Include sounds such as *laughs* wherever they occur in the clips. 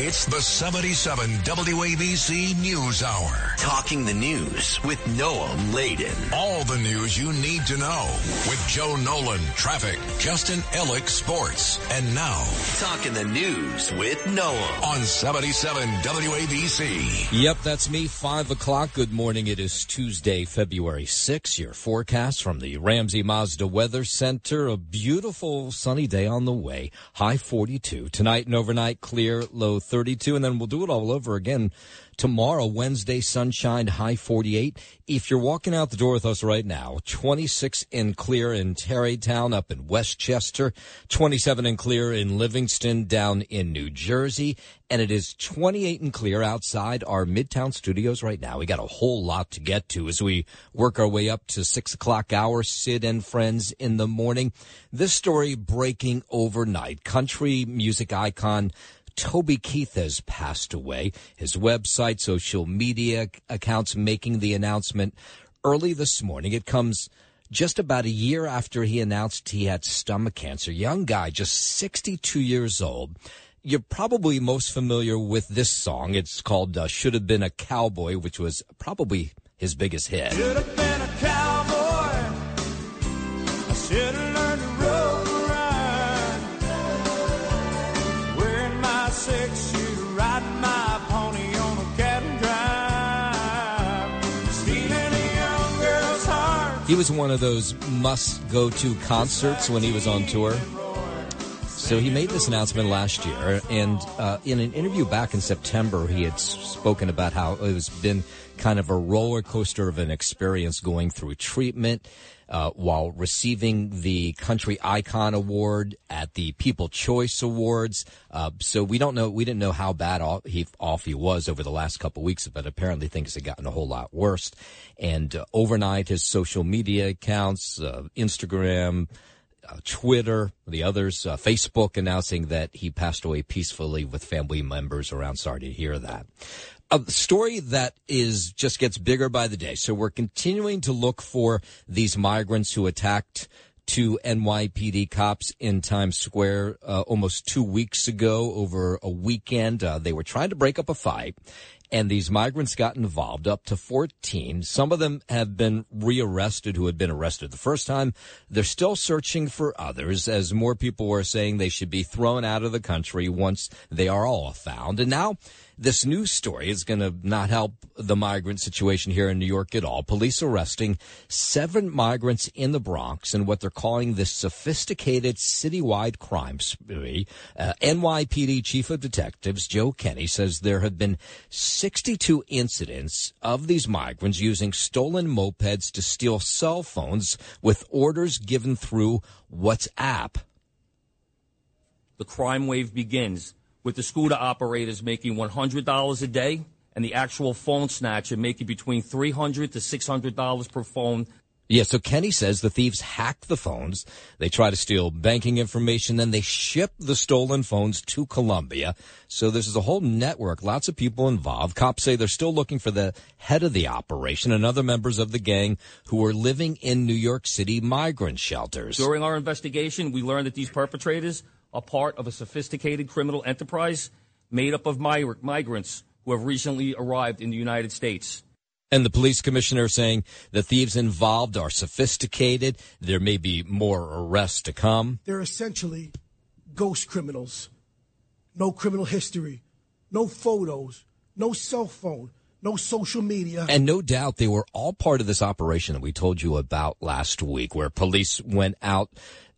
It's the 77 WABC News Hour. Talking the news with Noam Laden. All the news you need to know with Joe Nolan, traffic, Justin Ellick, sports, and now Talking the news with Noam. on 77 WABC. Yep, that's me. Five o'clock. Good morning. It is Tuesday, February 6th. Your forecast from the Ramsey Mazda Weather Center. A beautiful sunny day on the way. High 42. Tonight and overnight, clear, low 32. And then we'll do it all over again tomorrow, Wednesday, sunshine, high 48. If you're walking out the door with us right now, 26 in clear in Tarrytown up in Westchester, 27 in clear in Livingston down in New Jersey, and it is 28 and clear outside our Midtown studios right now. We got a whole lot to get to as we work our way up to six o'clock hour, Sid and friends in the morning. This story breaking overnight. Country music icon Toby Keith has passed away. His website, social media accounts making the announcement early this morning. It comes just about a year after he announced he had stomach cancer. Young guy, just 62 years old. You're probably most familiar with this song. It's called uh, Should Have Been a Cowboy, which was probably his biggest hit. Should have been a cowboy. He was one of those must go to concerts when he was on tour. So he made this announcement last year, and uh, in an interview back in September, he had spoken about how it has been kind of a roller coaster of an experience going through treatment uh, while receiving the Country Icon Award at the People Choice Awards. Uh, so we don't know, we didn't know how bad off he, off he was over the last couple weeks, but apparently things had gotten a whole lot worse. And uh, overnight, his social media accounts, uh, Instagram, uh, Twitter, the others, uh, Facebook announcing that he passed away peacefully with family members around. Sorry to hear that. A story that is just gets bigger by the day. So we're continuing to look for these migrants who attacked two NYPD cops in Times Square uh, almost two weeks ago over a weekend. Uh, they were trying to break up a fight and these migrants got involved up to 14. Some of them have been rearrested who had been arrested the first time. They're still searching for others as more people were saying they should be thrown out of the country once they are all found. And now this news story is going to not help the migrant situation here in New York at all. Police arresting seven migrants in the Bronx in what they're calling this sophisticated citywide crime spree. Uh, NYPD Chief of Detectives Joe Kenny says there have been 62 incidents of these migrants using stolen mopeds to steal cell phones with orders given through WhatsApp. the crime wave begins with the scooter operators making $100 a day and the actual phone snatcher making between $300 to $600 per phone. Yeah, so Kenny says the thieves hack the phones. They try to steal banking information, then they ship the stolen phones to Colombia. So this is a whole network, lots of people involved. Cops say they're still looking for the head of the operation and other members of the gang who are living in New York City migrant shelters. During our investigation, we learned that these perpetrators are part of a sophisticated criminal enterprise made up of mig- migrants who have recently arrived in the United States. And the police commissioner saying the thieves involved are sophisticated. There may be more arrests to come. They're essentially ghost criminals. No criminal history, no photos, no cell phone, no social media. And no doubt they were all part of this operation that we told you about last week, where police went out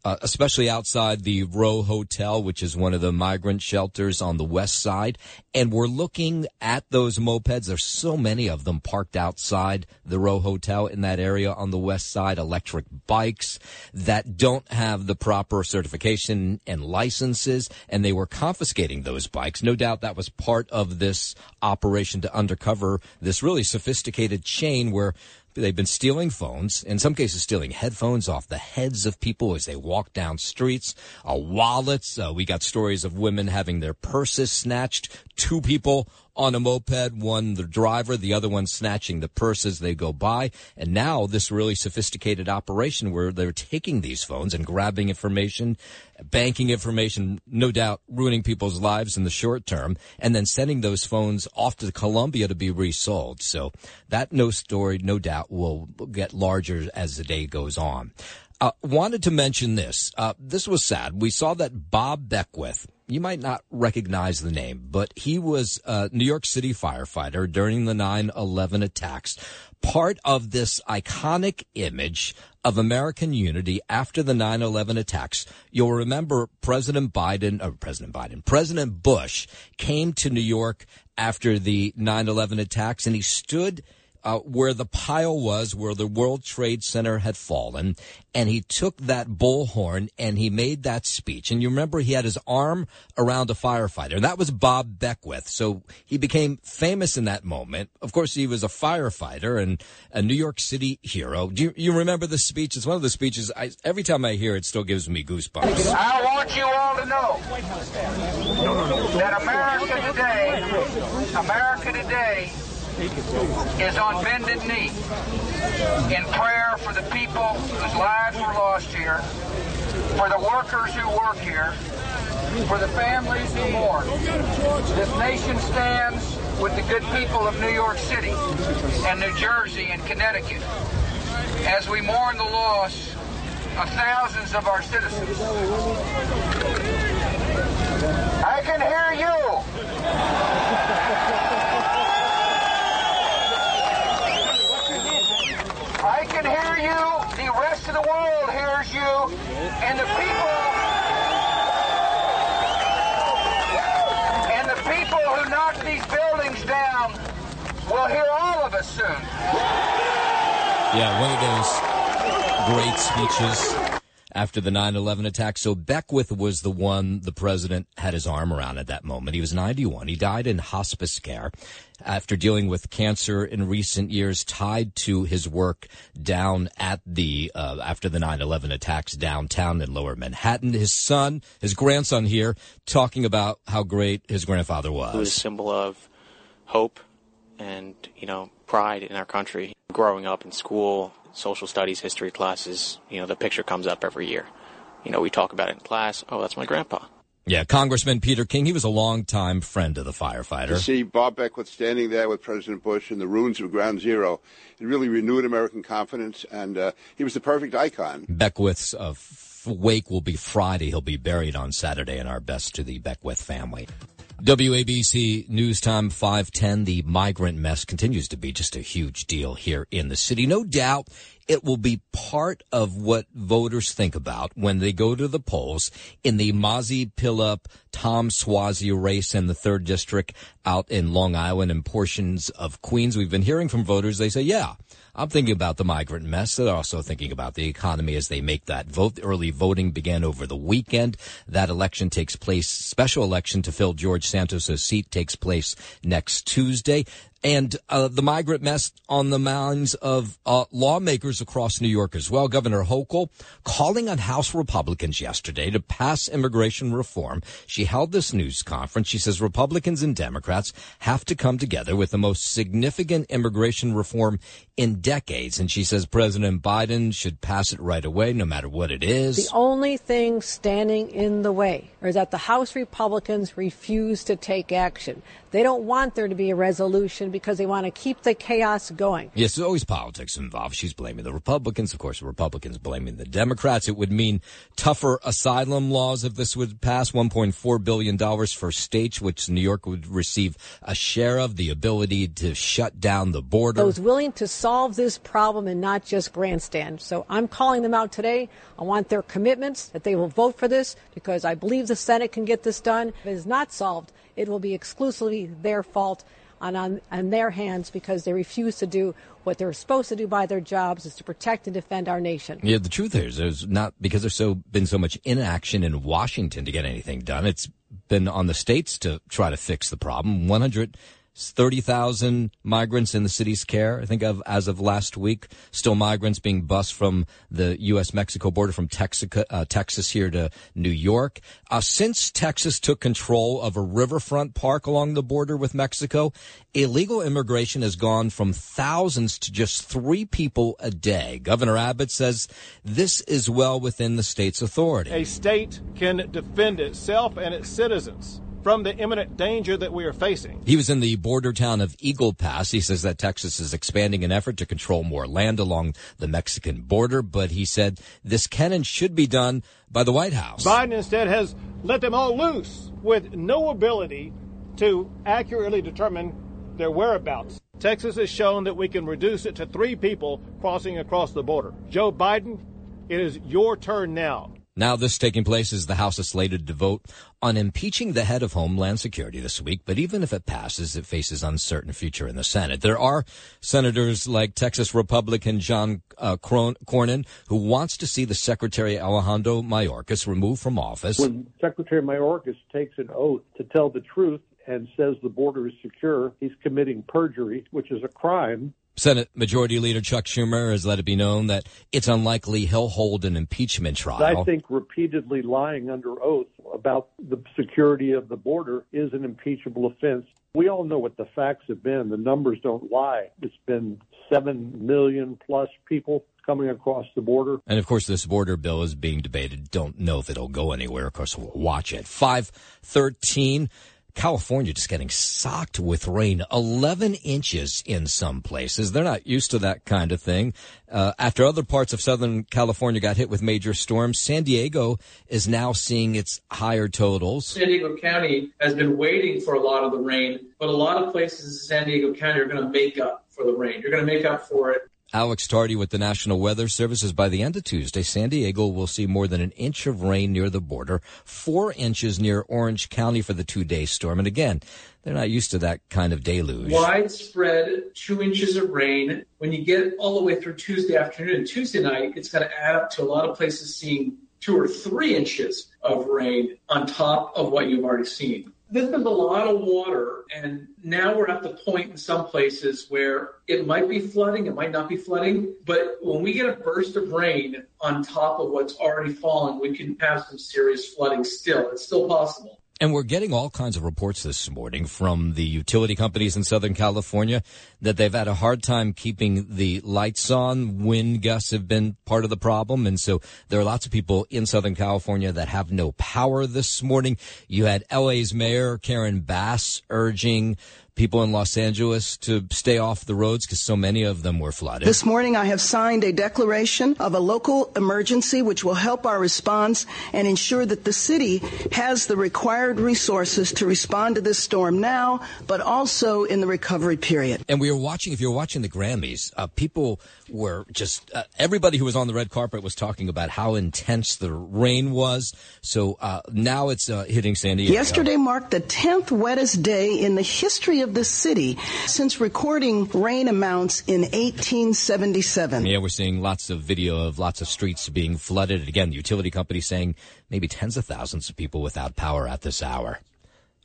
uh, especially outside the Row Hotel, which is one of the migrant shelters on the west side. And we're looking at those mopeds. There's so many of them parked outside the Row Hotel in that area on the west side, electric bikes that don't have the proper certification and licenses. And they were confiscating those bikes. No doubt that was part of this operation to undercover this really sophisticated chain where They've been stealing phones, in some cases stealing headphones off the heads of people as they walk down streets, uh, wallets. Uh, we got stories of women having their purses snatched. Two people on a moped, one the driver, the other one snatching the purse as they go by. And now this really sophisticated operation where they're taking these phones and grabbing information, banking information, no doubt ruining people's lives in the short term, and then sending those phones off to Colombia to be resold. So that no story, no doubt will get larger as the day goes on. Uh, wanted to mention this. Uh, this was sad. We saw that Bob Beckwith, you might not recognize the name, but he was a New York City firefighter during the 9-11 attacks. Part of this iconic image of American unity after the 9-11 attacks. You'll remember President Biden, or President Biden, President Bush came to New York after the 9-11 attacks and he stood uh, where the pile was, where the World Trade Center had fallen, and he took that bullhorn and he made that speech. And you remember he had his arm around a firefighter, and that was Bob Beckwith. So he became famous in that moment. Of course, he was a firefighter and a New York City hero. Do you, you remember the speech? It's one of the speeches. I, every time I hear it, it still gives me goosebumps. I want you all to know that America today, America today is on bended knee in prayer for the people whose lives were lost here, for the workers who work here, for the families who mourn. This nation stands with the good people of New York City and New Jersey and Connecticut as we mourn the loss of thousands of our citizens. I can hear you. I can hear you. The rest of the world hears you. And the people. And the people who knock these buildings down will hear all of us soon. Yeah, one of those great speeches after the 9-11 attack. So Beckwith was the one the president had his arm around at that moment. He was 91. He died in hospice care after dealing with cancer in recent years tied to his work down at the, uh, after the 9-11 attacks downtown in lower Manhattan. His son, his grandson here, talking about how great his grandfather was. It was a symbol of hope and, you know, pride in our country. Growing up in school, social studies, history classes, you know, the picture comes up every year. You know, we talk about it in class. Oh, that's my grandpa. Yeah, Congressman Peter King, he was a longtime friend of the firefighter. To see Bob Beckwith standing there with President Bush in the ruins of Ground Zero, it really renewed American confidence, and uh, he was the perfect icon. Beckwith's uh, f- wake will be Friday. He'll be buried on Saturday, and our best to the Beckwith family. WABC News Time 510. The migrant mess continues to be just a huge deal here in the city. No doubt it will be part of what voters think about when they go to the polls in the Mazi Pilip Tom Suozzi race in the third district out in Long Island and portions of Queens. We've been hearing from voters. They say, yeah, I'm thinking about the migrant mess. They're also thinking about the economy as they make that vote. Early voting began over the weekend. That election takes place, special election to fill George Santos's seat takes place next Tuesday and uh, the migrant mess on the minds of uh, lawmakers across New York as well. Governor Hochul calling on House Republicans yesterday to pass immigration reform. She held this news conference. She says Republicans and Democrats have to come together with the most significant immigration reform in decades. And she says President Biden should pass it right away, no matter what it is. The only thing standing in the way is that the House Republicans refuse to take action. They don't want there to be a resolution election because they want to keep the chaos going. Yes, there's always politics involved. She's blaming the Republicans. Of course, the Republicans blaming the Democrats. It would mean tougher asylum laws if this would pass. $1.4 billion for states, which New York would receive a share of, the ability to shut down the border. Those willing to solve this problem and not just grandstand. So I'm calling them out today. I want their commitments that they will vote for this because I believe the Senate can get this done. If it is not solved, it will be exclusively their fault on, on, on their hands because they refuse to do what they're supposed to do by their jobs is to protect and defend our nation. Yeah, the truth is, there's not because there's so been so much inaction in Washington to get anything done. It's been on the states to try to fix the problem. 100 30,000 migrants in the city's care, I think of as of last week. Still migrants being bused from the U.S. Mexico border from Texas, uh, Texas here to New York. Uh, since Texas took control of a riverfront park along the border with Mexico, illegal immigration has gone from thousands to just three people a day. Governor Abbott says this is well within the state's authority. A state can defend itself and its citizens from the imminent danger that we are facing. He was in the border town of Eagle Pass. He says that Texas is expanding an effort to control more land along the Mexican border, but he said this can and should be done by the White House. Biden instead has let them all loose with no ability to accurately determine their whereabouts. Texas has shown that we can reduce it to three people crossing across the border. Joe Biden, it is your turn now. Now, this taking place as the House is slated to vote on impeaching the head of Homeland Security this week. But even if it passes, it faces uncertain future in the Senate. There are senators like Texas Republican John uh, Cornyn, who wants to see the Secretary Alejandro Mayorkas removed from office. When Secretary Mayorkas takes an oath to tell the truth and says the border is secure, he's committing perjury, which is a crime. Senate Majority Leader Chuck Schumer has let it be known that it's unlikely he'll hold an impeachment trial. I think repeatedly lying under oath about the security of the border is an impeachable offense. We all know what the facts have been. The numbers don't lie. It's been 7 million plus people coming across the border. And of course, this border bill is being debated. Don't know if it'll go anywhere. Of course, we'll watch it. 513. California just getting socked with rain, 11 inches in some places. They're not used to that kind of thing. Uh, after other parts of Southern California got hit with major storms, San Diego is now seeing its higher totals. San Diego County has been waiting for a lot of the rain, but a lot of places in San Diego County are going to make up for the rain. You're going to make up for it Alex Tardy with the National Weather Services. By the end of Tuesday, San Diego will see more than an inch of rain near the border, four inches near Orange County for the two day storm. And again, they're not used to that kind of deluge. Widespread two inches of rain. When you get all the way through Tuesday afternoon and Tuesday night, it's going to add up to a lot of places seeing two or three inches of rain on top of what you've already seen this is a lot of water, and now we're at the point in some places where it might be flooding, it might not be flooding, but when we get a burst of rain on top of what's already fallen, we can have some serious flooding still. It's still possible. And we're getting all kinds of reports this morning from the utility companies in Southern California that they've had a hard time keeping the lights on. Wind gusts have been part of the problem. And so there are lots of people in Southern California that have no power this morning. You had LA's mayor, Karen Bass, urging people in Los Angeles to stay off the roads because so many of them were flooded. This morning, I have signed a declaration of a local emergency which will help our response and ensure that the city has the required resources to respond to this storm now, but also in the recovery period. And we were watching, if you were watching the Grammys, uh, people were just, uh, everybody who was on the red carpet was talking about how intense the rain was. So uh, now it's uh, hitting San Diego. Yesterday marked the 10th wettest day in the history of of the city since recording rain amounts in 1877. Yeah, we're seeing lots of video of lots of streets being flooded. Again, the utility company saying maybe tens of thousands of people without power at this hour.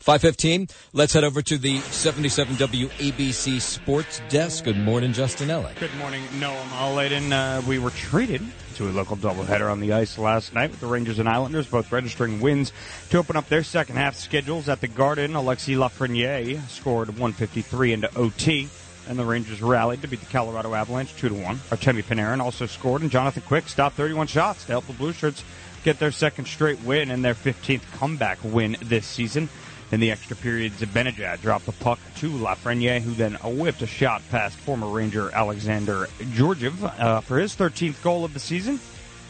515, let's head over to the 77 WABC Sports Desk. Good morning, Justin Ellick. Good morning, Noam Aladen. Uh, we were treated to a local doubleheader on the ice last night with the Rangers and Islanders both registering wins to open up their second half schedules at the Garden. Alexis Lafreniere scored 153 into OT and the Rangers rallied to beat the Colorado Avalanche 2 to 1. Artemi Panarin also scored, and Jonathan Quick stopped 31 shots to help the Blue Shirts get their second straight win and their 15th comeback win this season. In the extra period, Zibanejad dropped the puck to Lafreniere, who then whipped a shot past former Ranger Alexander Georgiev uh, for his 13th goal of the season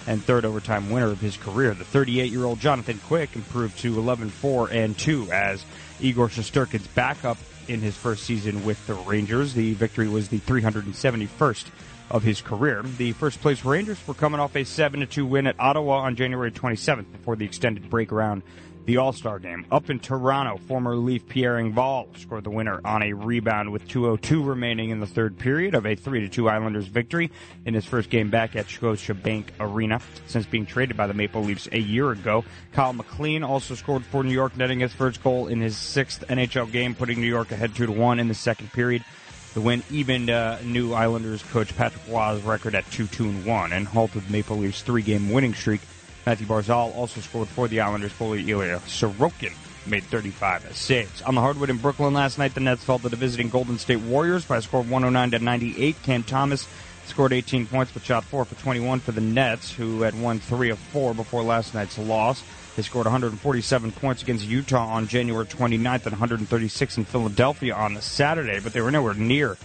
and third overtime winner of his career. The 38-year-old Jonathan Quick improved to 11-4 and 2 as Igor Shesterkin's backup in his first season with the Rangers. The victory was the 371st of his career. The first place Rangers were coming off a 7-2 win at Ottawa on January 27th before the extended break around the All Star game. Up in Toronto, former Leaf Pierre Engvall scored the winner on a rebound with 2.02 remaining in the third period of a 3 2 Islanders victory in his first game back at Scotiabank Arena since being traded by the Maple Leafs a year ago. Kyle MacLean also scored for New York, netting his first goal in his sixth NHL game, putting New York ahead 2 1 in the second period. The win evened uh, new Islanders coach Patrick Roy's record at 2 2 1 and halted Maple Leafs' three game winning streak Mathew Barzal also scored for the Islanders. Goalie Ilya Sorokin made 35 saves. On the hardwood in Brooklyn last night, the Nets fell to the visiting Golden State Warriors by a score of 109 to 98. Cam Thomas scored 18 points but shot 4 for 21 for the Nets, who had won 3 of 4 before last night's loss. They scored 147 points against Utah on January 29th and 136 in Philadelphia on Saturday, but they were nowhere near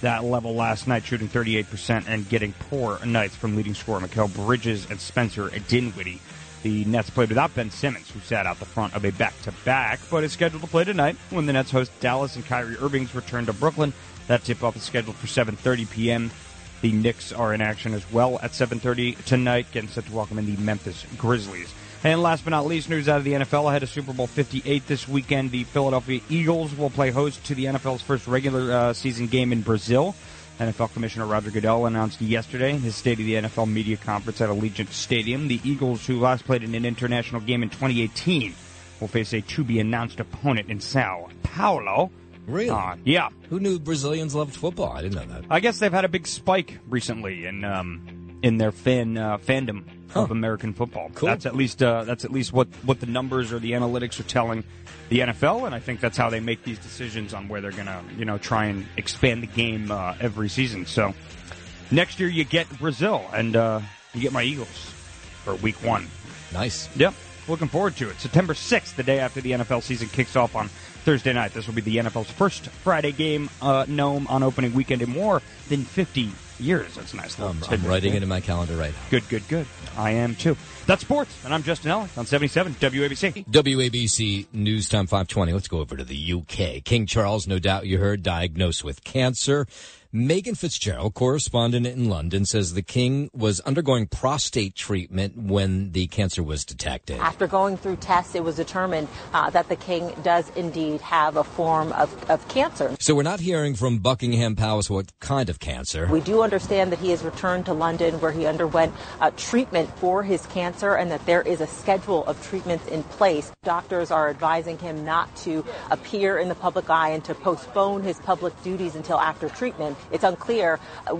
that level last night, shooting 38% and getting poor nights from leading scorer Mikal Bridges and Spencer Dinwiddie. The Nets played without Ben Simmons, who sat out the front of a back-to-back, but is scheduled to play tonight when the Nets host Dallas and Kyrie Irving's return to Brooklyn. That tip-off is scheduled for 7:30 p.m. The Knicks are in action as well at 7:30 tonight, getting set to welcome in the Memphis Grizzlies. And last but not least, news out of the NFL ahead of Super Bowl 58 this weekend. The Philadelphia Eagles will play host to the NFL's first regular uh, season game in Brazil. NFL Commissioner Roger Goodell announced yesterday his State of the NFL media conference at Allegiant Stadium. The Eagles, who last played in an international game in 2018, will face a to-be-announced opponent in Sao Paulo. Really? Uh, yeah. Who knew Brazilians loved football? I didn't know that. I guess they've had a big spike recently in um, in their fan uh, fandom of American football. Cool. That's at least uh, that's at least what what the numbers or the analytics are telling the NFL, and I think that's how they make these decisions on where they're going to you know try and expand the game uh, every season. So next year you get Brazil and uh, you get my Eagles for week one. Nice. Yep. Looking forward to it. September 6th, the day after the NFL season kicks off on Thursday night. This will be the NFL's first Friday game, uh, Noam, on opening weekend in more than 50 years. That's a nice. little I'm, I'm writing it in my calendar right now. Good, good, good. I am too. That's sports, and I'm Justin Ellis on 77 WABC. WABC News Time 520. Let's go over to the UK. King Charles, no doubt you heard, diagnosed with cancer. Megan Fitzgerald, correspondent in London, says the king was undergoing prostate treatment when the cancer was detected. After going through tests, it was determined uh, that the king does indeed have a form of, of cancer. So we're not hearing from Buckingham Palace what kind of cancer. We do understand that he has returned to London where he underwent uh, treatment for his cancer and that there is a schedule of treatments in place. Doctors are advising him not to appear in the public eye and to postpone his public duties until after treatment. It's unclear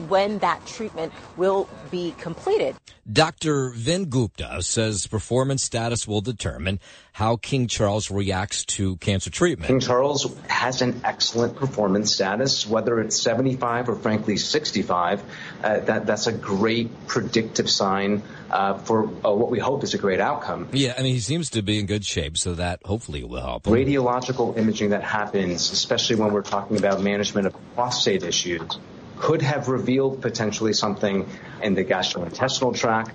when that treatment will be completed. Dr. Vin Gupta says performance status will determine how King Charles reacts to cancer treatment. King Charles has an excellent performance status, whether it's 75 or frankly 65. Uh, that that's a great predictive sign uh, for uh, what we hope is a great outcome. Yeah, I mean, he seems to be in good shape, so that hopefully will help. Radiological imaging that happens, especially when we're talking about management of prostate issues, could have revealed potentially something in the gastrointestinal tract.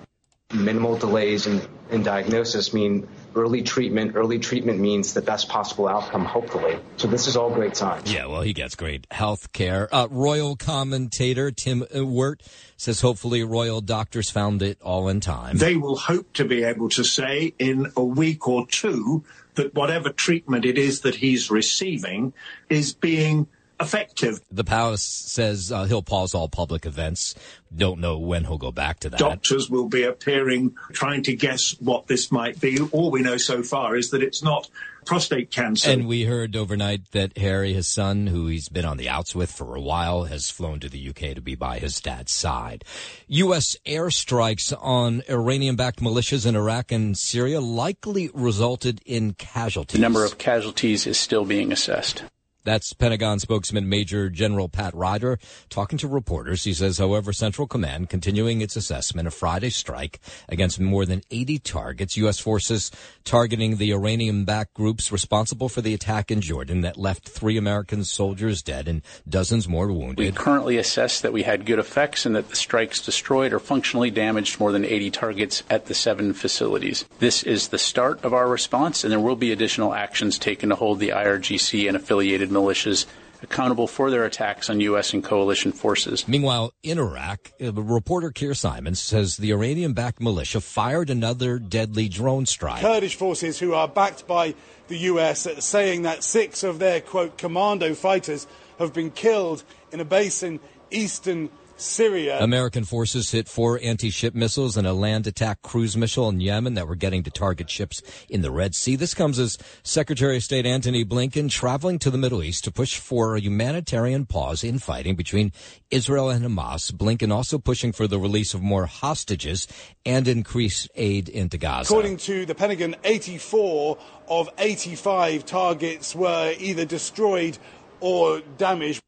Minimal delays in, in diagnosis mean early treatment. Early treatment means the best possible outcome, hopefully. So this is all great signs. Yeah, well, he gets great health care. Uh, royal commentator Tim Wirt says hopefully royal doctors found it all in time. They will hope to be able to say in a week or two that whatever treatment it is that he's receiving is being effective. The palace says uh, he'll pause all public events. Don't know when he'll go back to that. Doctors will be appearing trying to guess what this might be. All we know so far is that it's not prostate cancer. And we heard overnight that Harry, his son, who he's been on the outs with for a while, has flown to the UK to be by his dad's side. U.S. airstrikes on Iranian backed militias in Iraq and Syria likely resulted in casualties. The number of casualties is still being assessed. That's Pentagon spokesman Major General Pat Ryder talking to reporters. He says, however, Central Command continuing its assessment of Friday's strike against more than 80 targets, U.S. forces targeting the Iranian-backed groups responsible for the attack in Jordan that left three American soldiers dead and dozens more wounded. We currently assess that we had good effects and that the strikes destroyed or functionally damaged more than 80 targets at the seven facilities. This is the start of our response, and there will be additional actions taken to hold the IRGC and affiliated militias accountable for their attacks on U.S. and coalition forces. Meanwhile, in Iraq, uh, reporter Keir Simmons says the Iranian-backed militia fired another deadly drone strike. Kurdish forces who are backed by the U.S. saying that six of their, quote, commando fighters have been killed in a base in eastern Syria. American forces hit four anti-ship missiles and a land attack cruise missile in Yemen that were getting to target ships in the Red Sea. This comes as Secretary of State Antony Blinken traveling to the Middle East to push for a humanitarian pause in fighting between Israel and Hamas. Blinken also pushing for the release of more hostages and increased aid into Gaza. According to the Pentagon, 84 of 85 targets were either destroyed or damaged.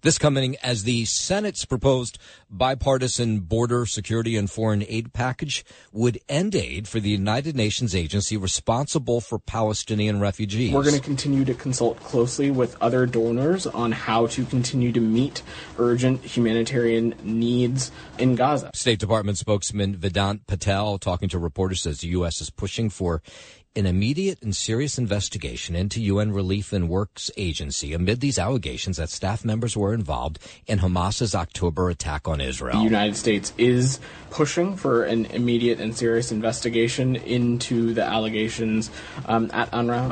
This coming as the Senate's proposed bipartisan border security and foreign aid package would end aid for the United Nations agency responsible for Palestinian refugees. We're going to continue to consult closely with other donors on how to continue to meet urgent humanitarian needs in Gaza. State Department spokesman Vedant Patel talking to reporters says the U.S. is pushing for an immediate and serious investigation into UN Relief and Works Agency amid these allegations that staff members were involved in Hamas's October attack on Israel. The United States is pushing for an immediate and serious investigation into the allegations um, at UNRWA.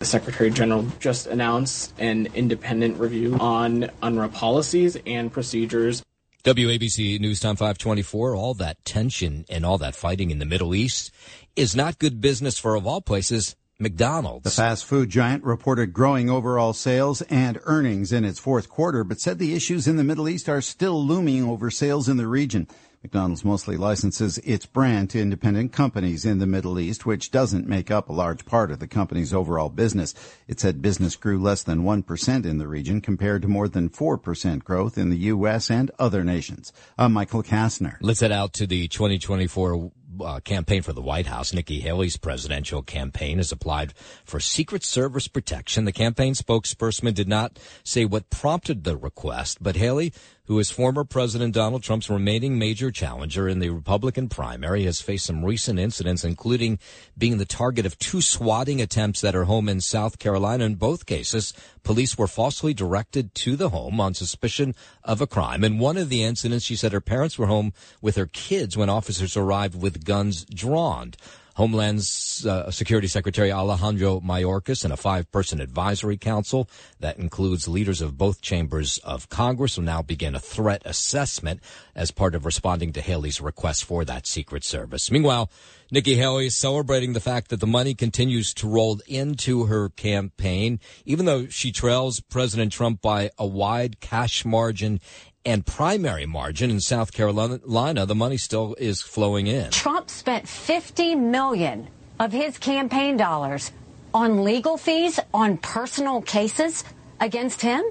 The Secretary General just announced an independent review on UNRWA policies and procedures. WABC News Time 524, all that tension and all that fighting in the Middle East is not good business for, of all places, McDonald's. The fast food giant reported growing overall sales and earnings in its fourth quarter, but said the issues in the Middle East are still looming over sales in the region. McDonald's mostly licenses its brand to independent companies in the Middle East, which doesn't make up a large part of the company's overall business. It said business grew less than 1% in the region compared to more than 4% growth in the U.S. and other nations. I'm Michael Kastner. Let's head out to the 2024 uh, campaign for the White House. Nikki Haley's presidential campaign has applied for Secret Service protection. The campaign spokesperson did not say what prompted the request, but Haley, who is former President Donald Trump's remaining major challenger in the Republican primary, has faced some recent incidents, including being the target of two swatting attempts at her home in South Carolina. In both cases, police were falsely directed to the home on suspicion of a crime. In one of the incidents, she said her parents were home with her kids when officers arrived with guns drawn. Homeland uh, Security Secretary Alejandro Mayorkas and a five-person advisory council that includes leaders of both chambers of Congress will now begin a threat assessment as part of responding to Haley's request for that Secret Service. Meanwhile, Nikki Haley is celebrating the fact that the money continues to roll into her campaign, even though she trails President Trump by a wide cash margin and primary margin in South Carolina, the money still is flowing in. Trump spent 50 million of his campaign dollars on legal fees on personal cases against him.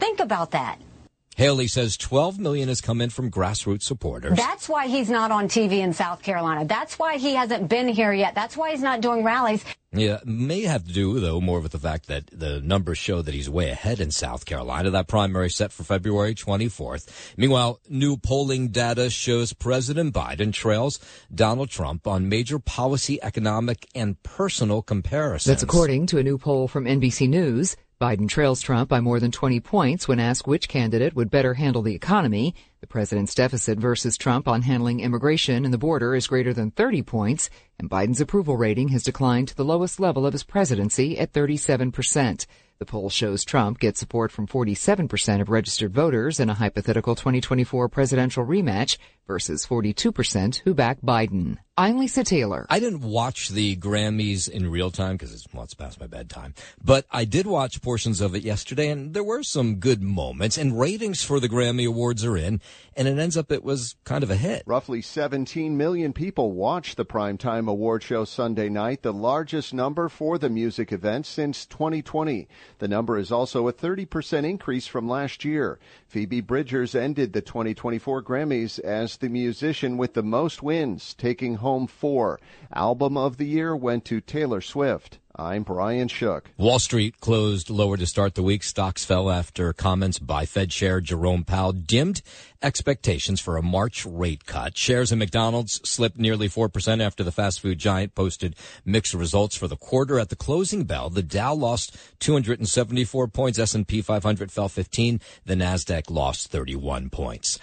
Think about that. Haley says 12 million has come in from grassroots supporters. That's why he's not on TV in South Carolina. That's why he hasn't been here yet. That's why he's not doing rallies. Yeah, may have to do though more with the fact that the numbers show that he's way ahead in South Carolina. That primary set for February 24th. Meanwhile, new polling data shows President Biden trails Donald Trump on major policy, economic, and personal comparisons. That's according to a new poll from NBC News. Biden trails Trump by more than 20 points when asked which candidate would better handle the economy. The president's deficit versus Trump on handling immigration and the border is greater than 30 points, and Biden's approval rating has declined to the lowest level of his presidency at 37%. The poll shows Trump gets support from 47% of registered voters in a hypothetical 2024 presidential rematch versus 42% who back Biden. I'm Lisa Taylor. I didn't watch the Grammys in real time because it's, well, it's past my bedtime. But I did watch portions of it yesterday, and there were some good moments. And ratings for the Grammy Awards are in, and it ends up it was kind of a hit. Roughly 17 million people watched the primetime award show Sunday night, the largest number for the music event since 2020. The number is also a 30% increase from last year. Phoebe Bridgers ended the 2024 Grammys as the musician with the most wins, taking home four. Album of the year went to Taylor Swift. I'm Brian Shook. Wall Street closed lower to start the week. Stocks fell after comments by Fed Chair Jerome Powell dimmed expectations for a March rate cut. Shares in McDonald's slipped nearly 4% after the fast food giant posted mixed results for the quarter. At the closing bell, the Dow lost 274 points. S&P 500 fell 15. The Nasdaq lost 31 points.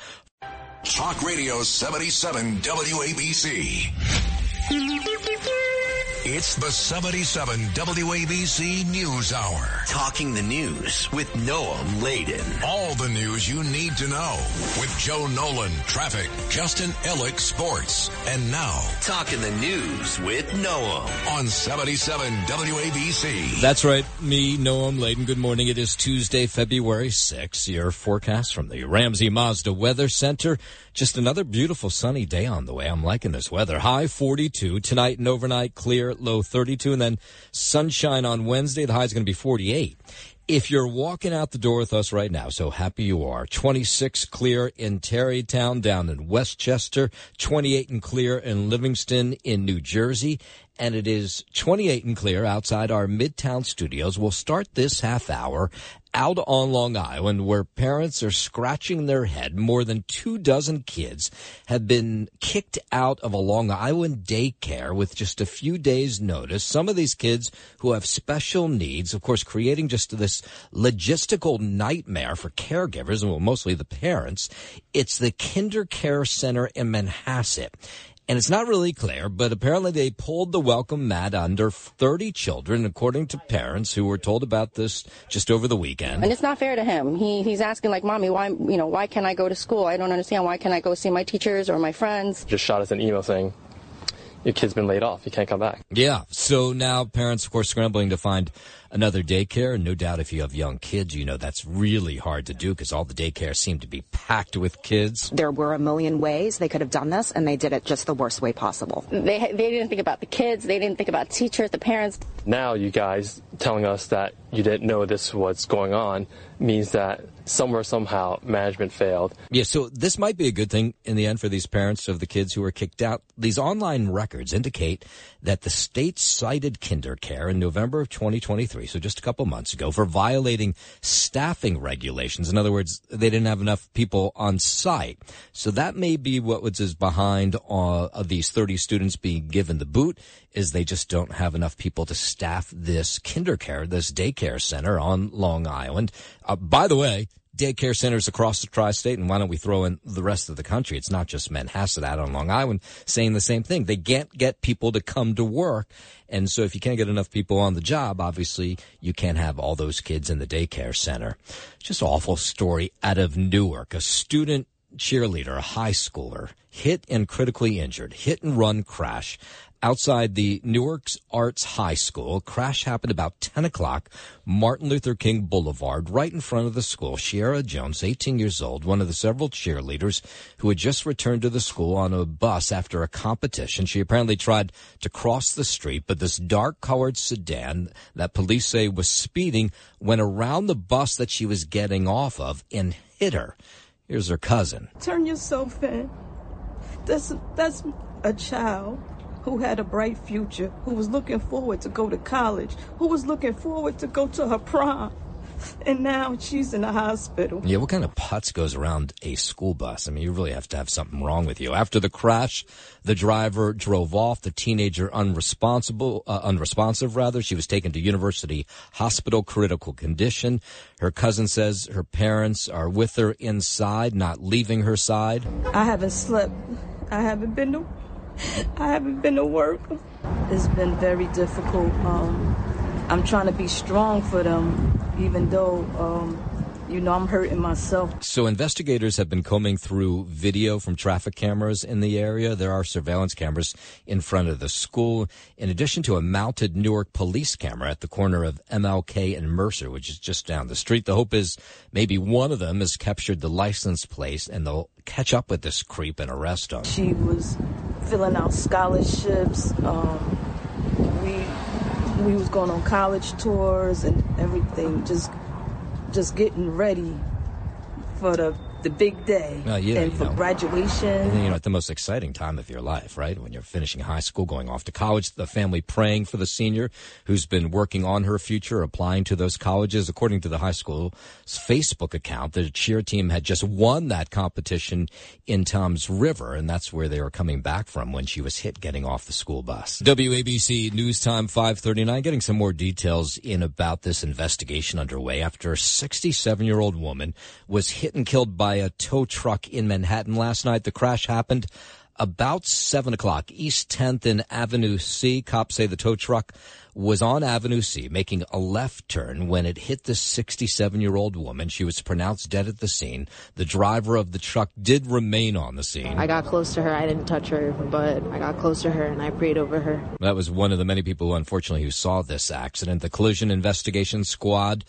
Talk Radio 77 WABC. It's the 77 WABC News Hour. Talking the news with Noam Laden. All the news you need to know with Joe Nolan, traffic, Justin Ellick, sports, and now. Talking the news with Noam. On 77 WABC. That's right. Me, Noam Laden. Good morning. It is Tuesday, February 6th. Your forecast from the Ramsey Mazda Weather Center. Just another beautiful sunny day on the way. I'm liking this weather. High 42 tonight and overnight clear, low 32, and then sunshine on Wednesday. The high is going to be 48. If you're walking out the door with us right now, so happy you are. 26 clear in Tarrytown down in Westchester, 28 and clear in Livingston in New Jersey, and it is 28 and clear outside our Midtown studios. We'll start this half hour out on Long Island where parents are scratching their head. More than two dozen kids have been kicked out of a Long Island daycare with just a few days notice. Some of these kids who have special needs, of course, creating just this logistical nightmare for caregivers and well, mostly the parents. It's the Kinder Care Center in Manhasset. And it's not really clear, but apparently they pulled the welcome mat under 30 children, according to parents who were told about this just over the weekend. And it's not fair to him. He he's asking like, "Mommy, why you know why can't I go to school? I don't understand. Why can't I go see my teachers or my friends?" Just shot us an email saying, "Your kid's been laid off. You can't come back." Yeah. So now parents, of course, scrambling to find another daycare. And no doubt if you have young kids, you know that's really hard to do because all the daycares seem to be packed with kids. There were a million ways they could have done this, and they did it just the worst way possible. They they didn't think about the kids. They didn't think about teachers, the parents. Now you guys telling us that you didn't know this was going on means that somewhere somehow management failed. Yeah, so this might be a good thing in the end for these parents of the kids who were kicked out. These online records indicate that the state cited KinderCare in November of 2023, so just a couple months ago, for violating staffing regulations. In other words, they didn't have enough people on site. So that may be what was behind uh, of these 30 students being given the boot is they just don't have enough people to staff this KinderCare, this daycare center on Long Island. Uh, by the way, daycare centers across the tri-state, and why don't we throw in the rest of the country? It's not just Manhasset out on Long Island saying the same thing. They can't get people to come to work. And so if you can't get enough people on the job, obviously you can't have all those kids in the daycare center. Just awful story out of Newark. A student cheerleader, a high schooler, hit and critically injured, hit and run crash outside the Newark's Arts High School. Crash happened about 10 o'clock, Martin Luther King Boulevard, right in front of the school. Shiera Jones, 18 years old, one of the several cheerleaders who had just returned to the school on a bus after a competition. She apparently tried to cross the street, but this dark colored sedan that police say was speeding went around the bus that she was getting off of and hit her. Here's her cousin. Turn yourself in. That's that's a child who had a bright future, who was looking forward to go to college, who was looking forward to go to her prom. And now she's in a hospital. Yeah, what kind of putz goes around a school bus? I mean, you really have to have something wrong with you. After the crash, the driver drove off. The teenager unresponsible, uh, unresponsive rather. She was taken to University Hospital, critical condition. Her cousin says her parents are with her inside, not leaving her side. I haven't slept. I haven't been to *laughs* I haven't been to work. It's been very difficult. Um, I'm trying to be strong for them, even though, um, you know, I'm hurting myself. So investigators have been combing through video from traffic cameras in the area. There are surveillance cameras in front of the school, in addition to a mounted Newark police camera at the corner of MLK and Mercer, which is just down the street. The hope is maybe one of them has captured the license plate and they'll catch up with this creep and arrest him. She was filling out scholarships. Um, we we was going on college tours and everything, just just getting ready for the the big day yeah, and you for know. graduation. And, you know, at the most exciting time of your life, right? When you're finishing high school, going off to college, the family praying for the senior who's been working on her future, applying to those colleges. According to the high school's Facebook account, the cheer team had just won that competition in Toms River, and that's where they were coming back from when she was hit getting off the school bus. WABC News Time 539, getting some more details in about this investigation underway after a 67 year old woman was hit and killed by a tow truck in Manhattan last night. The crash happened about 7 o'clock, East 10th and Avenue C. Cops say the tow truck was on Avenue C making a left turn when it hit the 67 year old woman. She was pronounced dead at the scene. The driver of the truck did remain on the scene. I got close to her. I didn't touch her, but I got close to her and I prayed over her. That was one of the many people, unfortunately, who saw this accident. The collision investigation squad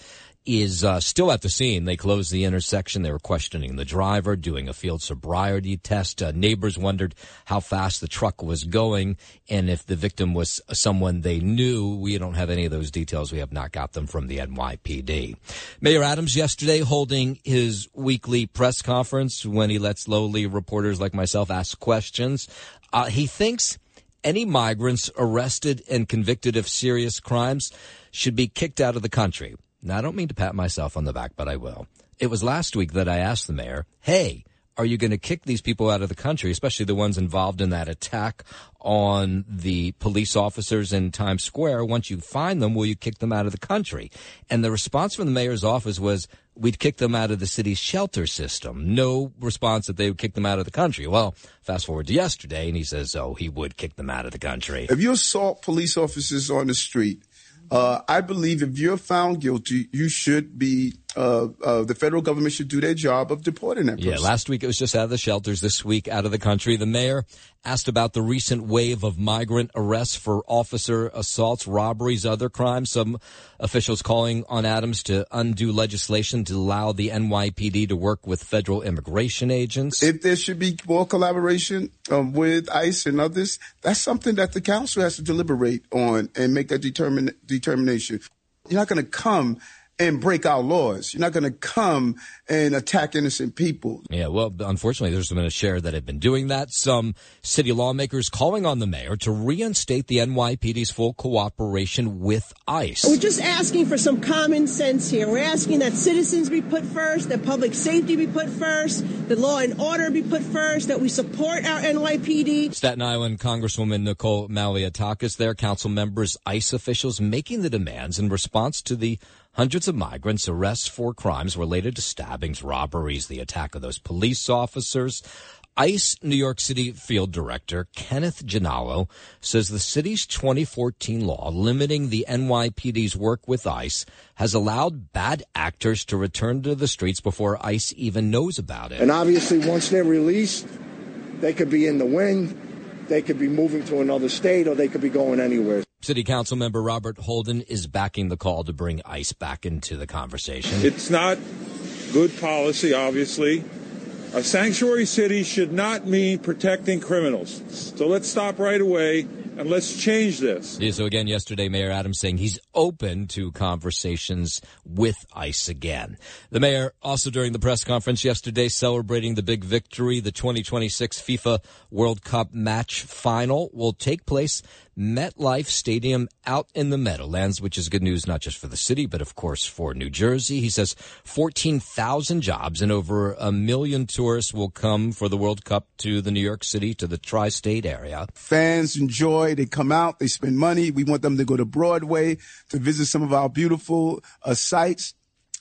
is uh, still at the scene. They closed the intersection. They were questioning the driver, doing a field sobriety test. Uh, neighbors wondered how fast the truck was going and if the victim was someone they knew. We don't have any of those details. We have not got them from the NYPD. Mayor Adams yesterday holding his weekly press conference when he lets lowly reporters like myself ask questions. Uh, he thinks any migrants arrested and convicted of serious crimes should be kicked out of the country. Now, I don't mean to pat myself on the back, but I will. It was last week that I asked the mayor, hey, are you going to kick these people out of the country, especially the ones involved in that attack on the police officers in Times Square? Once you find them, will you kick them out of the country? And the response from the mayor's office was, we'd kick them out of the city's shelter system. No response that they would kick them out of the country. Well, fast forward to yesterday, and he says, oh, he would kick them out of the country. If you assault police officers on the street, uh, I believe if you're found guilty, you should be. Uh, uh, the federal government should do their job of deporting that person. Yeah, last week it was just out of the shelters. This week out of the country. The mayor asked about the recent wave of migrant arrests for officer assaults, robberies, other crimes. Some officials calling on Adams to undo legislation to allow the NYPD to work with federal immigration agents. If there should be more collaboration um, with ICE and others, that's something that the council has to deliberate on and make a determin- determination. You're not going to come and break our laws. You're not going to come and attack innocent people. Yeah, well, unfortunately, there's been a share that have been doing that. Some city lawmakers calling on the mayor to reinstate the NYPD's full cooperation with ICE. We're just asking for some common sense here. We're asking that citizens be put first, that public safety be put first, that law and order be put first, that we support our NYPD. Staten Island Congresswoman Nicole Malliotakis, their council members, ICE officials making the demands in response to the hundreds of migrants arrests for crimes related to stabbings, robberies, the attack of those police officers. ICE New York City Field Director Kenneth Genalo says the city's 2014 law limiting the NYPD's work with ICE has allowed bad actors to return to the streets before ICE even knows about it. And obviously, once they're released, they could be in the wind, they could be moving to another state, or they could be going anywhere. City Council member Robert Holden is backing the call to bring ICE back into the conversation. It's not good policy, obviously. A sanctuary city should not mean protecting criminals. So let's stop right away and let's change this. Yeah, so again, yesterday, Mayor Adams saying he's open to conversations with ICE again. The mayor also during the press conference yesterday celebrating the big victory. The 2026 FIFA World Cup match final will take place MetLife Stadium out in the Meadowlands, which is good news not just for the city, but of course for New Jersey. He says 14,000 jobs and over a million tourists will come for the World Cup to the New York City, to the tri-state area. Fans enjoy, they come out, they spend money. We want them to go to Broadway to visit some of our beautiful uh, sites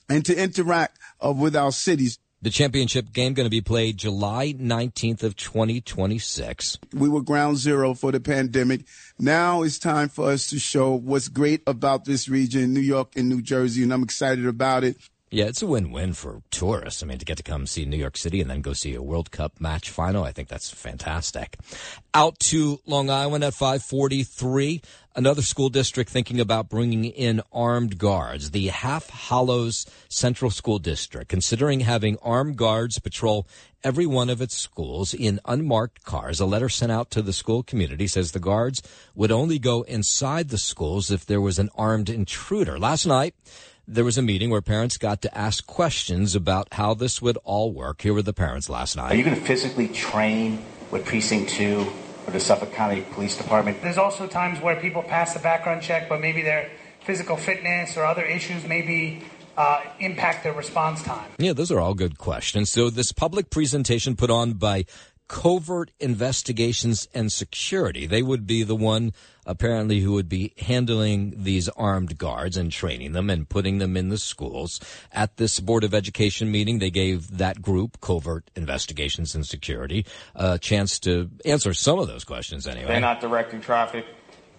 and to interact uh, with our cities. The championship game going to be played July 19th of 2026. We were ground zero for the pandemic. Now it's time for us to show what's great about this region, New York and New Jersey, and I'm excited about it. Yeah, it's a win-win for tourists. I mean, to get to come see New York City and then go see a World Cup match final, I think that's fantastic. Out to Long Island at 543, another school district thinking about bringing in armed guards. The Half Hollows Central School District, considering having armed guards patrol every one of its schools in unmarked cars. A letter sent out to the school community says the guards would only go inside the schools if there was an armed intruder. Last night, there was a meeting where parents got to ask questions about how this would all work. Here were the parents last night. Are you going to physically train with Precinct 2 or the Suffolk County Police Department? There's also times where people pass the background check, but maybe their physical fitness or other issues maybe uh, impact their response time. Yeah, those are all good questions. So this public presentation put on by Covert Investigations and Security. They would be the one apparently who would be handling these armed guards and training them and putting them in the schools. At this Board of Education meeting, they gave that group, Covert Investigations and Security, a chance to answer some of those questions anyway. They're not directing traffic.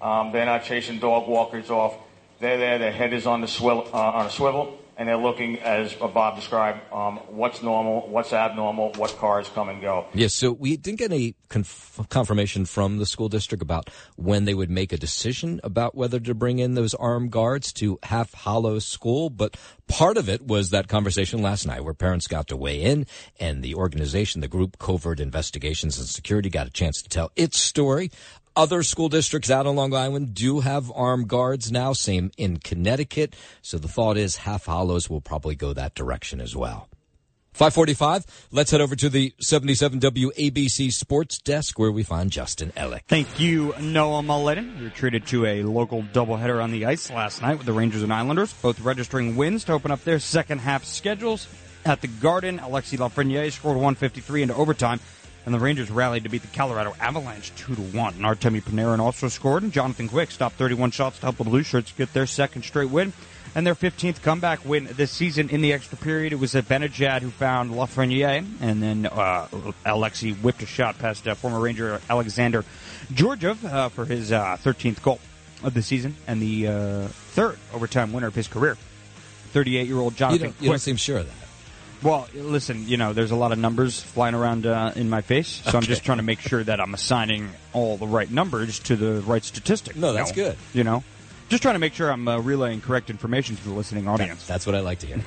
Um, they're not chasing dog walkers off. They're there. Their head is on the swivel, uh, on a swivel and they're looking, as Bob described, um, what's normal, what's abnormal, what cars come and go. Yes, so we didn't get any conf- confirmation from the school district about when they would make a decision about whether to bring in those armed guards to Half Hollow School, but part of it was that conversation last night where parents got to weigh in and the organization, the group Covert Investigations and Security got a chance to tell its story. Other school districts out on Long Island do have armed guards now, same in Connecticut. So the thought is Half Hollows will probably go that direction as well. 545, let's head over to the 77 WABC Sports Desk where we find Justin Ellick. Thank you, Noah Mullen. You're treated to a local doubleheader on the ice last night with the Rangers and Islanders, both registering wins to open up their second half schedules. At the Garden, Alexi Lafreniere scored 153 into overtime and the Rangers rallied to beat the Colorado Avalanche 2 to 1. And Artemi Panarin also scored, and Jonathan Quick stopped 31 shots to help the Blue Shirts get their second straight win and their 15th comeback win this season in the extra period. It was Zibanejad who found Lafreniere, and then uh, Alexi whipped a shot past uh, former Ranger Alexander Georgiev uh, for his 13th uh, goal of the season and the uh, third overtime winner of his career. 38 year old Jonathan you don't, you don't seem sure of that. Well, listen, you know, there's a lot of numbers flying around uh, in my face, so okay. I'm just trying to make sure that I'm assigning all the right numbers to the right statistic. No, that's you know? good. You know, just trying to make sure I'm uh, relaying correct information to the listening audience. That's what I like to hear.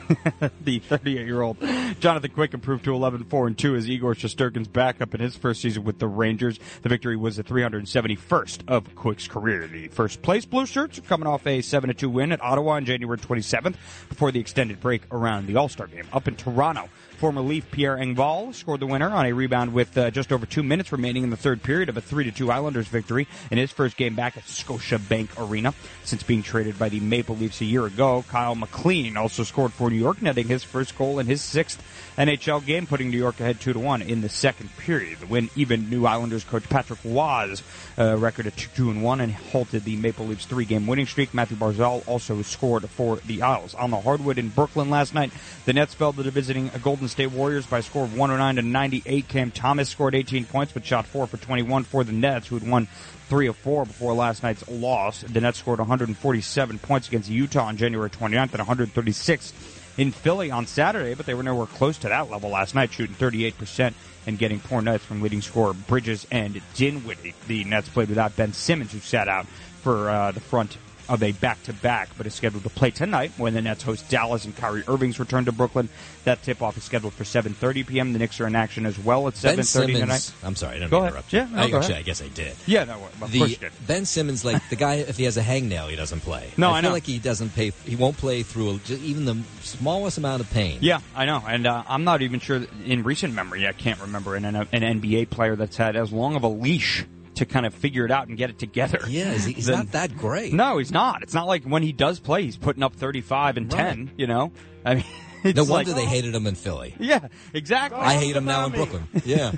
*laughs* the 38 year old Jonathan Quick improved to 11 4 and 2 as Igor Shesterkin's backup in his first season with the Rangers. The victory was the 371st of Quick's career. The first place Blue Shirts are coming off a 7 2 win at Ottawa on January 27th before the extended break around the All Star game. Up in Toronto, Former Leaf Pierre Engvall scored the winner on a rebound with uh, just over two minutes remaining in the third period of a 3-2 Islanders victory in his first game back at Scotiabank Arena since being traded by the Maple Leafs a year ago. Kyle MacLean also scored for New York, netting his first goal in his sixth NHL game, putting New York ahead 2 to 1 in the second period. The win even New Islanders coach Patrick Roy's uh, record at 2 and 1 and halted the Maple Leafs three game winning streak. Mathew Barzal also scored for the Isles. On the hardwood in Brooklyn last night, the Nets fell to the visiting Golden State Warriors by a score of 109 to 98. Cam Thomas scored 18 points, but shot 4 for 21 for the Nets, who had won three of four before last night's loss. The Nets scored 147 points against Utah on January 29th and 136 in Philly on Saturday, but they were nowhere close to that level last night, shooting 38% and getting poor nights from leading scorer Bridges and Dinwiddie. The Nets played without Ben Simmons, who sat out for uh, the front of a back-to-back, but is scheduled to play tonight when the Nets host Dallas and Kyrie Irving's return to Brooklyn. That tip-off is scheduled for 7:30 p.m. The Knicks are in action as well at 7:30 tonight. I'm sorry, I didn't go interrupt ahead. you. Yeah, no, I, actually, ahead. I guess I did. Yeah, no, of the, course you did. Ben Simmons, like the guy, if he has a hangnail, he doesn't play. No, I, I feel know. like he doesn't pay. He won't play through a, even the smallest amount of pain. Yeah, I know, and uh, I'm not even sure. In recent memory, I can't remember an, an NBA player that's had as long of a leash to kind of figure it out and get it together. Yeah, he's, Then- not that great. No, he's not. It's not like when he does play, he's putting up 35 and 10. You know, I mean, *laughs* it's no like, wonder they hated him in Philly. Yeah, exactly. I hate him now in Brooklyn. *laughs* Yeah.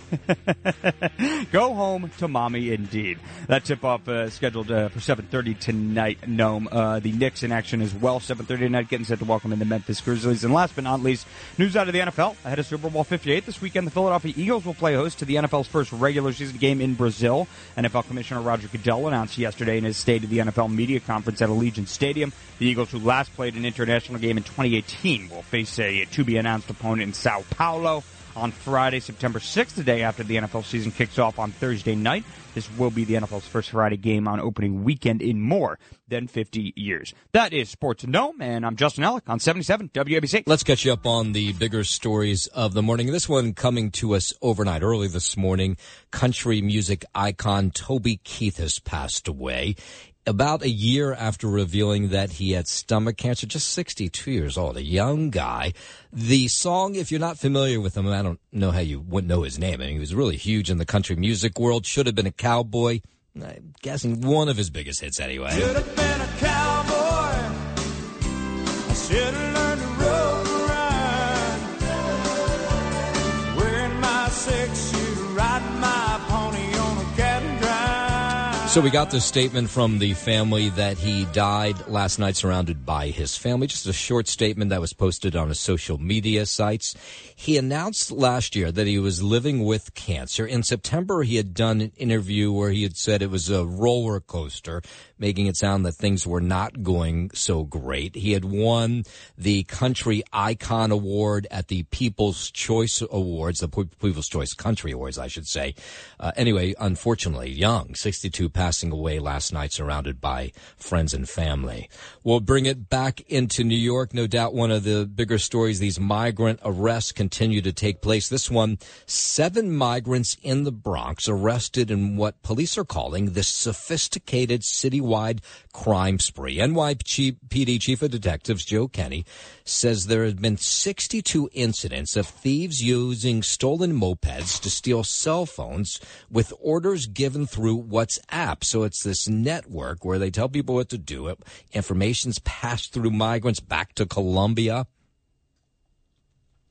Go home to mommy, indeed. That tip off uh, scheduled uh, for 7:30 tonight. Noam. Uh, the Knicks in action as well. 7:30 tonight, getting set to welcome in the Memphis Grizzlies. And last but not least, news out of the NFL ahead of Super Bowl 58 this weekend. The Philadelphia Eagles will play host to the NFL's first regular season game in Brazil. NFL Commissioner Roger Goodell announced yesterday in his State of the NFL media conference at Allegiant Stadium. The Eagles, who last played an international game in 2018, will face a to be announced opponent in Sao Paulo on Friday, September 6th, the day after the NFL season kicks off on Thursday night. This will be the NFL's first Friday game on opening weekend in more than 50 years. That is Sports Noam, and I'm Justin Ellick on 77 WABC. Let's catch you up on the bigger stories of the morning. This one coming to us overnight, early this morning. Country music icon Toby Keith has passed away about a year after revealing that he had stomach cancer, just 62 years old, a young guy. The song, if you're not familiar with him, I don't know how you wouldn't know his name. I mean, he was really huge in the country music world. Should have been a cowboy. I'm guessing one of his biggest hits anyway. So we got this statement from the family that he died last night surrounded by his family. Just a short statement that was posted on his social media sites. He announced last year that he was living with cancer. In September, he had done an interview where he had said it was a roller coaster, making it sound that things were not going so great. He had won the Country Icon Award at the People's Choice Awards, the People's Choice Country Awards, I should say. Uh, anyway, unfortunately, young, 62, passing away last night, surrounded by friends and family. We'll bring it back into New York. No doubt one of the bigger stories, these migrant arrests to take place. This one, seven migrants in the Bronx arrested in what police are calling this sophisticated citywide crime spree. NYPD Chief of Detectives Joe Kenny says there have been 62 incidents of thieves using stolen mopeds to steal cell phones with orders given through WhatsApp. So it's this network where they tell people what to do. Information's passed through migrants back to Colombia.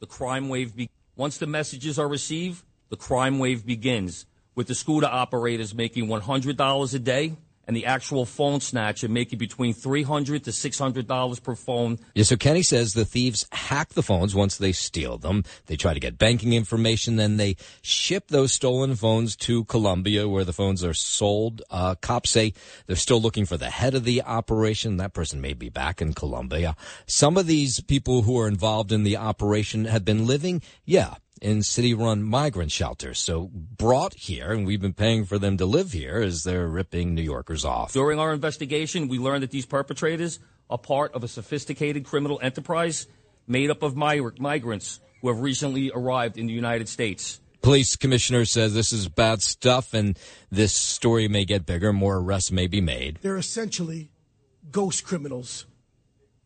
The crime wave, once the messages are received, the crime wave begins. With the scooter operators making $100 a day and the actual phone snatcher making between $300 to $600 per phone. Yeah, so Kenny says the thieves hack the phones once they steal them. They try to get banking information, then they ship those stolen phones to Colombia where the phones are sold. Uh, cops say they're still looking for the head of the operation. That person may be back in Colombia. Some of these people who are involved in the operation have been living, yeah, in city run migrant shelters. So brought here, and we've been paying for them to live here as they're ripping New Yorkers off. During our investigation, we learned that these perpetrators are part of a sophisticated criminal enterprise made up of mig- migrants who have recently arrived in the United States. Police commissioner says this is bad stuff and this story may get bigger. More arrests may be made. They're essentially ghost criminals.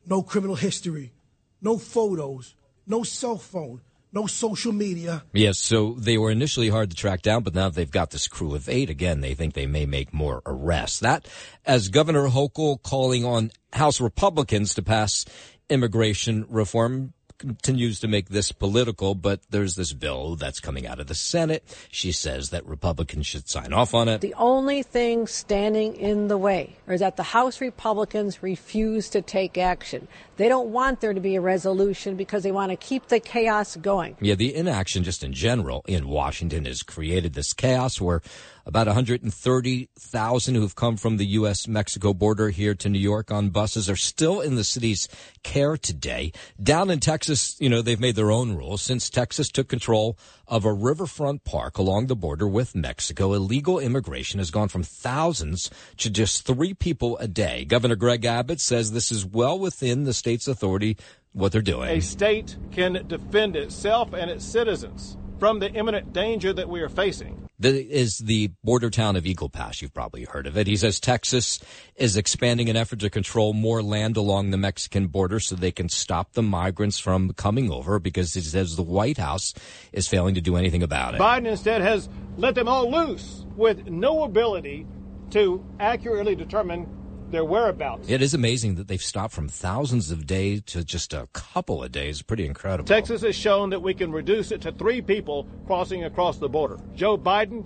No criminal history, no photos, no cell phone, no social media. Yes, so they were initially hard to track down, but now they've got this crew of eight again. They think they may make more arrests. That, as Governor Hochul calling on House Republicans to pass immigration reform continues to make this political, but there's this bill that's coming out of the Senate. She says that Republicans should sign off on it. The only thing standing in the way is that the House Republicans refuse to take action. They don't want there to be a resolution because they want to keep the chaos going. Yeah, the inaction just in general in Washington has created this chaos where about 130,000 who've come from the U.S. Mexico border here to New York on buses are still in the city's care today. Down in Texas, you know, they've made their own rules. Since Texas took control of a riverfront park along the border with Mexico, illegal immigration has gone from thousands to just three people a day. Governor Greg Abbott says this is well within the state's authority what they're doing. A state can defend itself and its citizens from the imminent danger that we are facing. That is the border town of Eagle Pass. You've probably heard of it. He says Texas is expanding an effort to control more land along the Mexican border so they can stop the migrants from coming over because he says the White House is failing to do anything about it. Biden instead has let them all loose with no ability to accurately determine their whereabouts. It is amazing that they've stopped from thousands of days to just a couple of days. Pretty incredible. Texas has shown that we can reduce it to three people crossing across the border. Joe Biden,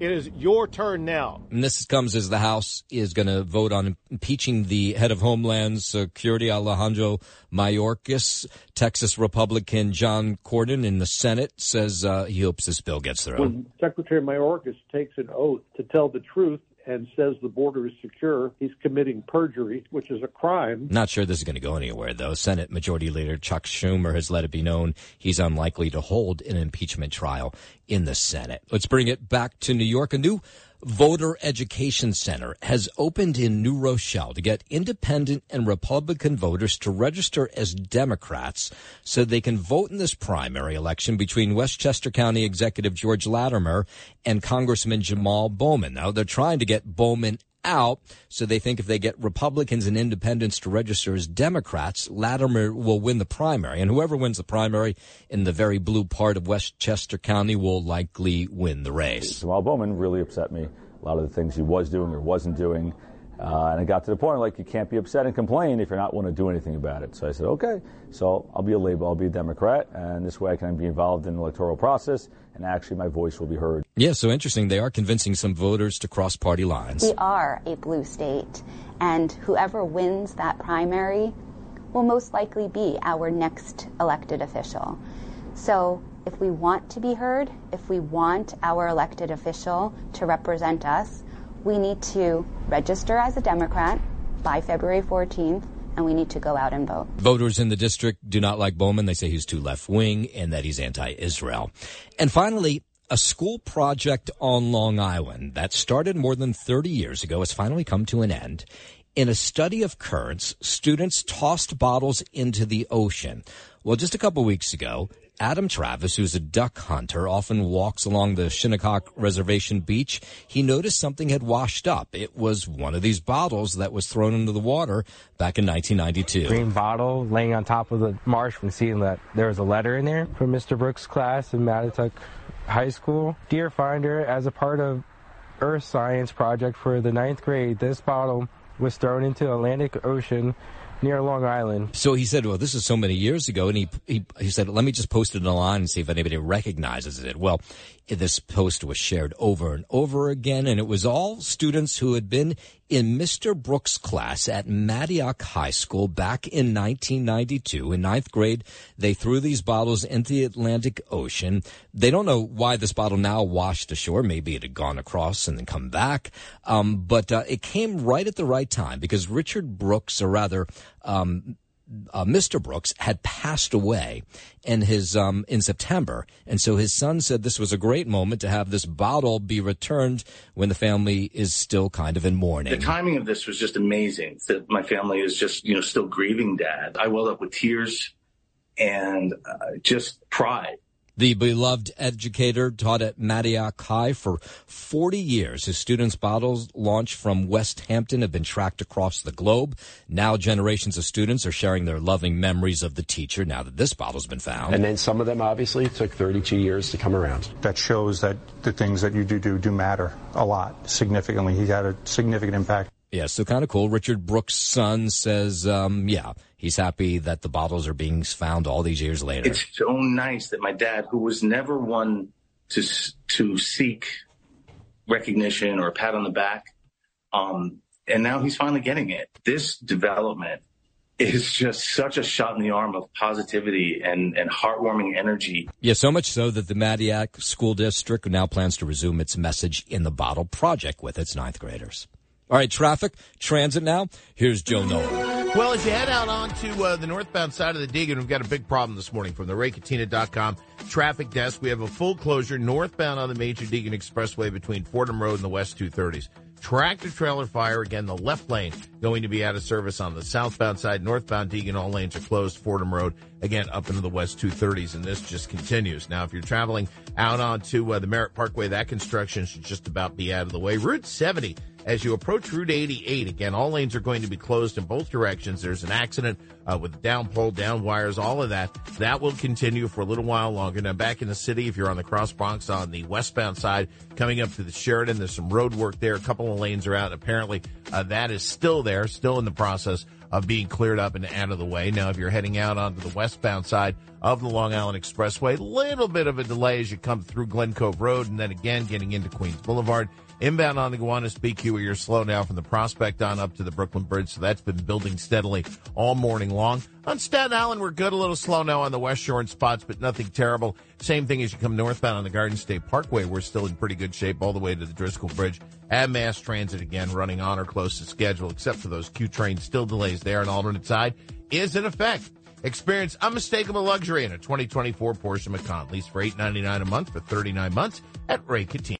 it is your turn now. And this comes as the House is going to vote on impeaching the head of Homeland Security, Alejandro Mayorkas. Texas Republican John Cornyn in the Senate says uh, he hopes this bill gets through. When Secretary Mayorkas takes an oath to tell the truth and says the border is secure, he's committing perjury, which is a crime. Not sure this is going to go anywhere, though. Senate Majority Leader Chuck Schumer has let it be known he's unlikely to hold an impeachment trial in the Senate. Let's bring it back to New York. A new voter education center has opened in New Rochelle to get independent and Republican voters to register as Democrats so they can vote in this primary election between Westchester County Executive George Latimer and Congressman Jamal Bowman. Now, they're trying to get Bowman out. So they think if they get Republicans and independents to register as Democrats, Latimer will win the primary. And whoever wins the primary in the very blue part of Westchester County will likely win the race. Jamal Bowman really upset me. A lot of the things he was doing or wasn't doing. Uh, and it got to the point like you can't be upset and complain if you're not want to do anything about it. So I said, okay, so I'll be a Labor, I'll be a Democrat, and this way I can be involved in the electoral process, and actually my voice will be heard. Yeah, so interesting. They are convincing some voters to cross party lines. We are a blue state, and whoever wins that primary will most likely be our next elected official. So if we want to be heard, if we want our elected official to represent us, we need to register as a Democrat by February 14th, and we need to go out and vote. Voters in the district do not like Bowman. They say he's too left wing and that he's anti Israel. And finally, a school project on Long Island that started more than 30 years ago has finally come to an end. In a study of currents, students tossed bottles into the ocean. Well, just a couple weeks ago, Adam Travis, who's a duck hunter, often walks along the Shinnecock Reservation beach. He noticed something had washed up. It was one of these bottles that was thrown into the water back in 1992. Green bottle laying on top of the marsh and seeing that there was a letter in there from Mr. Brooks' class in Mattituck High School. Dear Finder, as a part of Earth Science project for the ninth grade, this bottle was thrown into Atlantic Ocean near Long Island. So he said, well, this is so many years ago. And he, he, he said, let me just post it online and see if anybody recognizes it. Well, this post was shared over and over again. And it was all students who had been in Mr. Brooks' class at Mattituck High School back in 1992. In ninth grade, they threw these bottles into the Atlantic Ocean. They don't know why this bottle now washed ashore. Maybe it had gone across and then come back. Um, but uh, it came right at the right time because Richard Brooks, or rather, um, uh, Mr. Brooks had passed away in his um, in September, and so his son said this was a great moment to have this bottle be returned when the family is still kind of in mourning. The timing of this was just amazing. That my family is just you know still grieving dad. I welled up with tears and uh, just pride. The beloved educator taught at Mattituck High for 40 years. His students' bottles launched from West Hampton have been tracked across the globe. Now generations of students are sharing their loving memories of the teacher now that this bottle's been found. And then some of them obviously took 32 years to come around. That shows that the things that you do do, do matter a lot, significantly. He had a significant impact. Yeah, so kind of cool. Richard Brooks' son says, um, yeah, he's happy that the bottles are being found all these years later. It's so nice that my dad, who was never one to to seek recognition or a pat on the back, um, and now he's finally getting it. This development is just such a shot in the arm of positivity and, and heartwarming energy. Yeah, so much so that the Mattituck School District now plans to resume its Message in the Bottle project with its ninth graders. All right, traffic, transit now. Here's Joe Nolan. Well, as you head out onto uh, the northbound side of the Deegan, we've got a big problem this morning from the RayCatena.com traffic desk. We have a full closure northbound on the major Deegan Expressway between Fordham Road and the West 230s. Tractor trailer fire, again, the left lane going to be out of service on the southbound side. Northbound Deegan, all lanes are closed. Fordham Road, again, up into the West 230s, and this just continues. Now, if you're traveling out onto uh, the Merritt Parkway, that construction should just about be out of the way. Route 70 as you approach Route 88, again, all lanes are going to be closed in both directions. There's an accident uh, with down pole, down wires, all of that. That will continue for a little while longer. Now, back in the city, if you're on the Cross Bronx on the westbound side, coming up to the Sheridan, there's some road work there. A couple of lanes are out. Apparently, uh, that is still there, still in the process of being cleared up and out of the way. Now, if you're heading out onto the westbound side of the Long Island Expressway, little bit of a delay as you come through Glen Cove Road and then again getting into Queens Boulevard Inbound on the Gowanus BQ, you're slow now from the Prospect on up to the Brooklyn Bridge, so that's been building steadily all morning long. On Staten Island, we're good, a little slow now on the West Shore in spots, but nothing terrible. Same thing as you come northbound on the Garden State Parkway, we're still in pretty good shape all the way to the Driscoll Bridge. And mass transit again running on or close to schedule, except for those Q trains, still delays there. An alternate side is in effect. Experience unmistakable luxury in a 2024 Porsche Macan. Lease for 899 a month for 39 months at Ray Catena.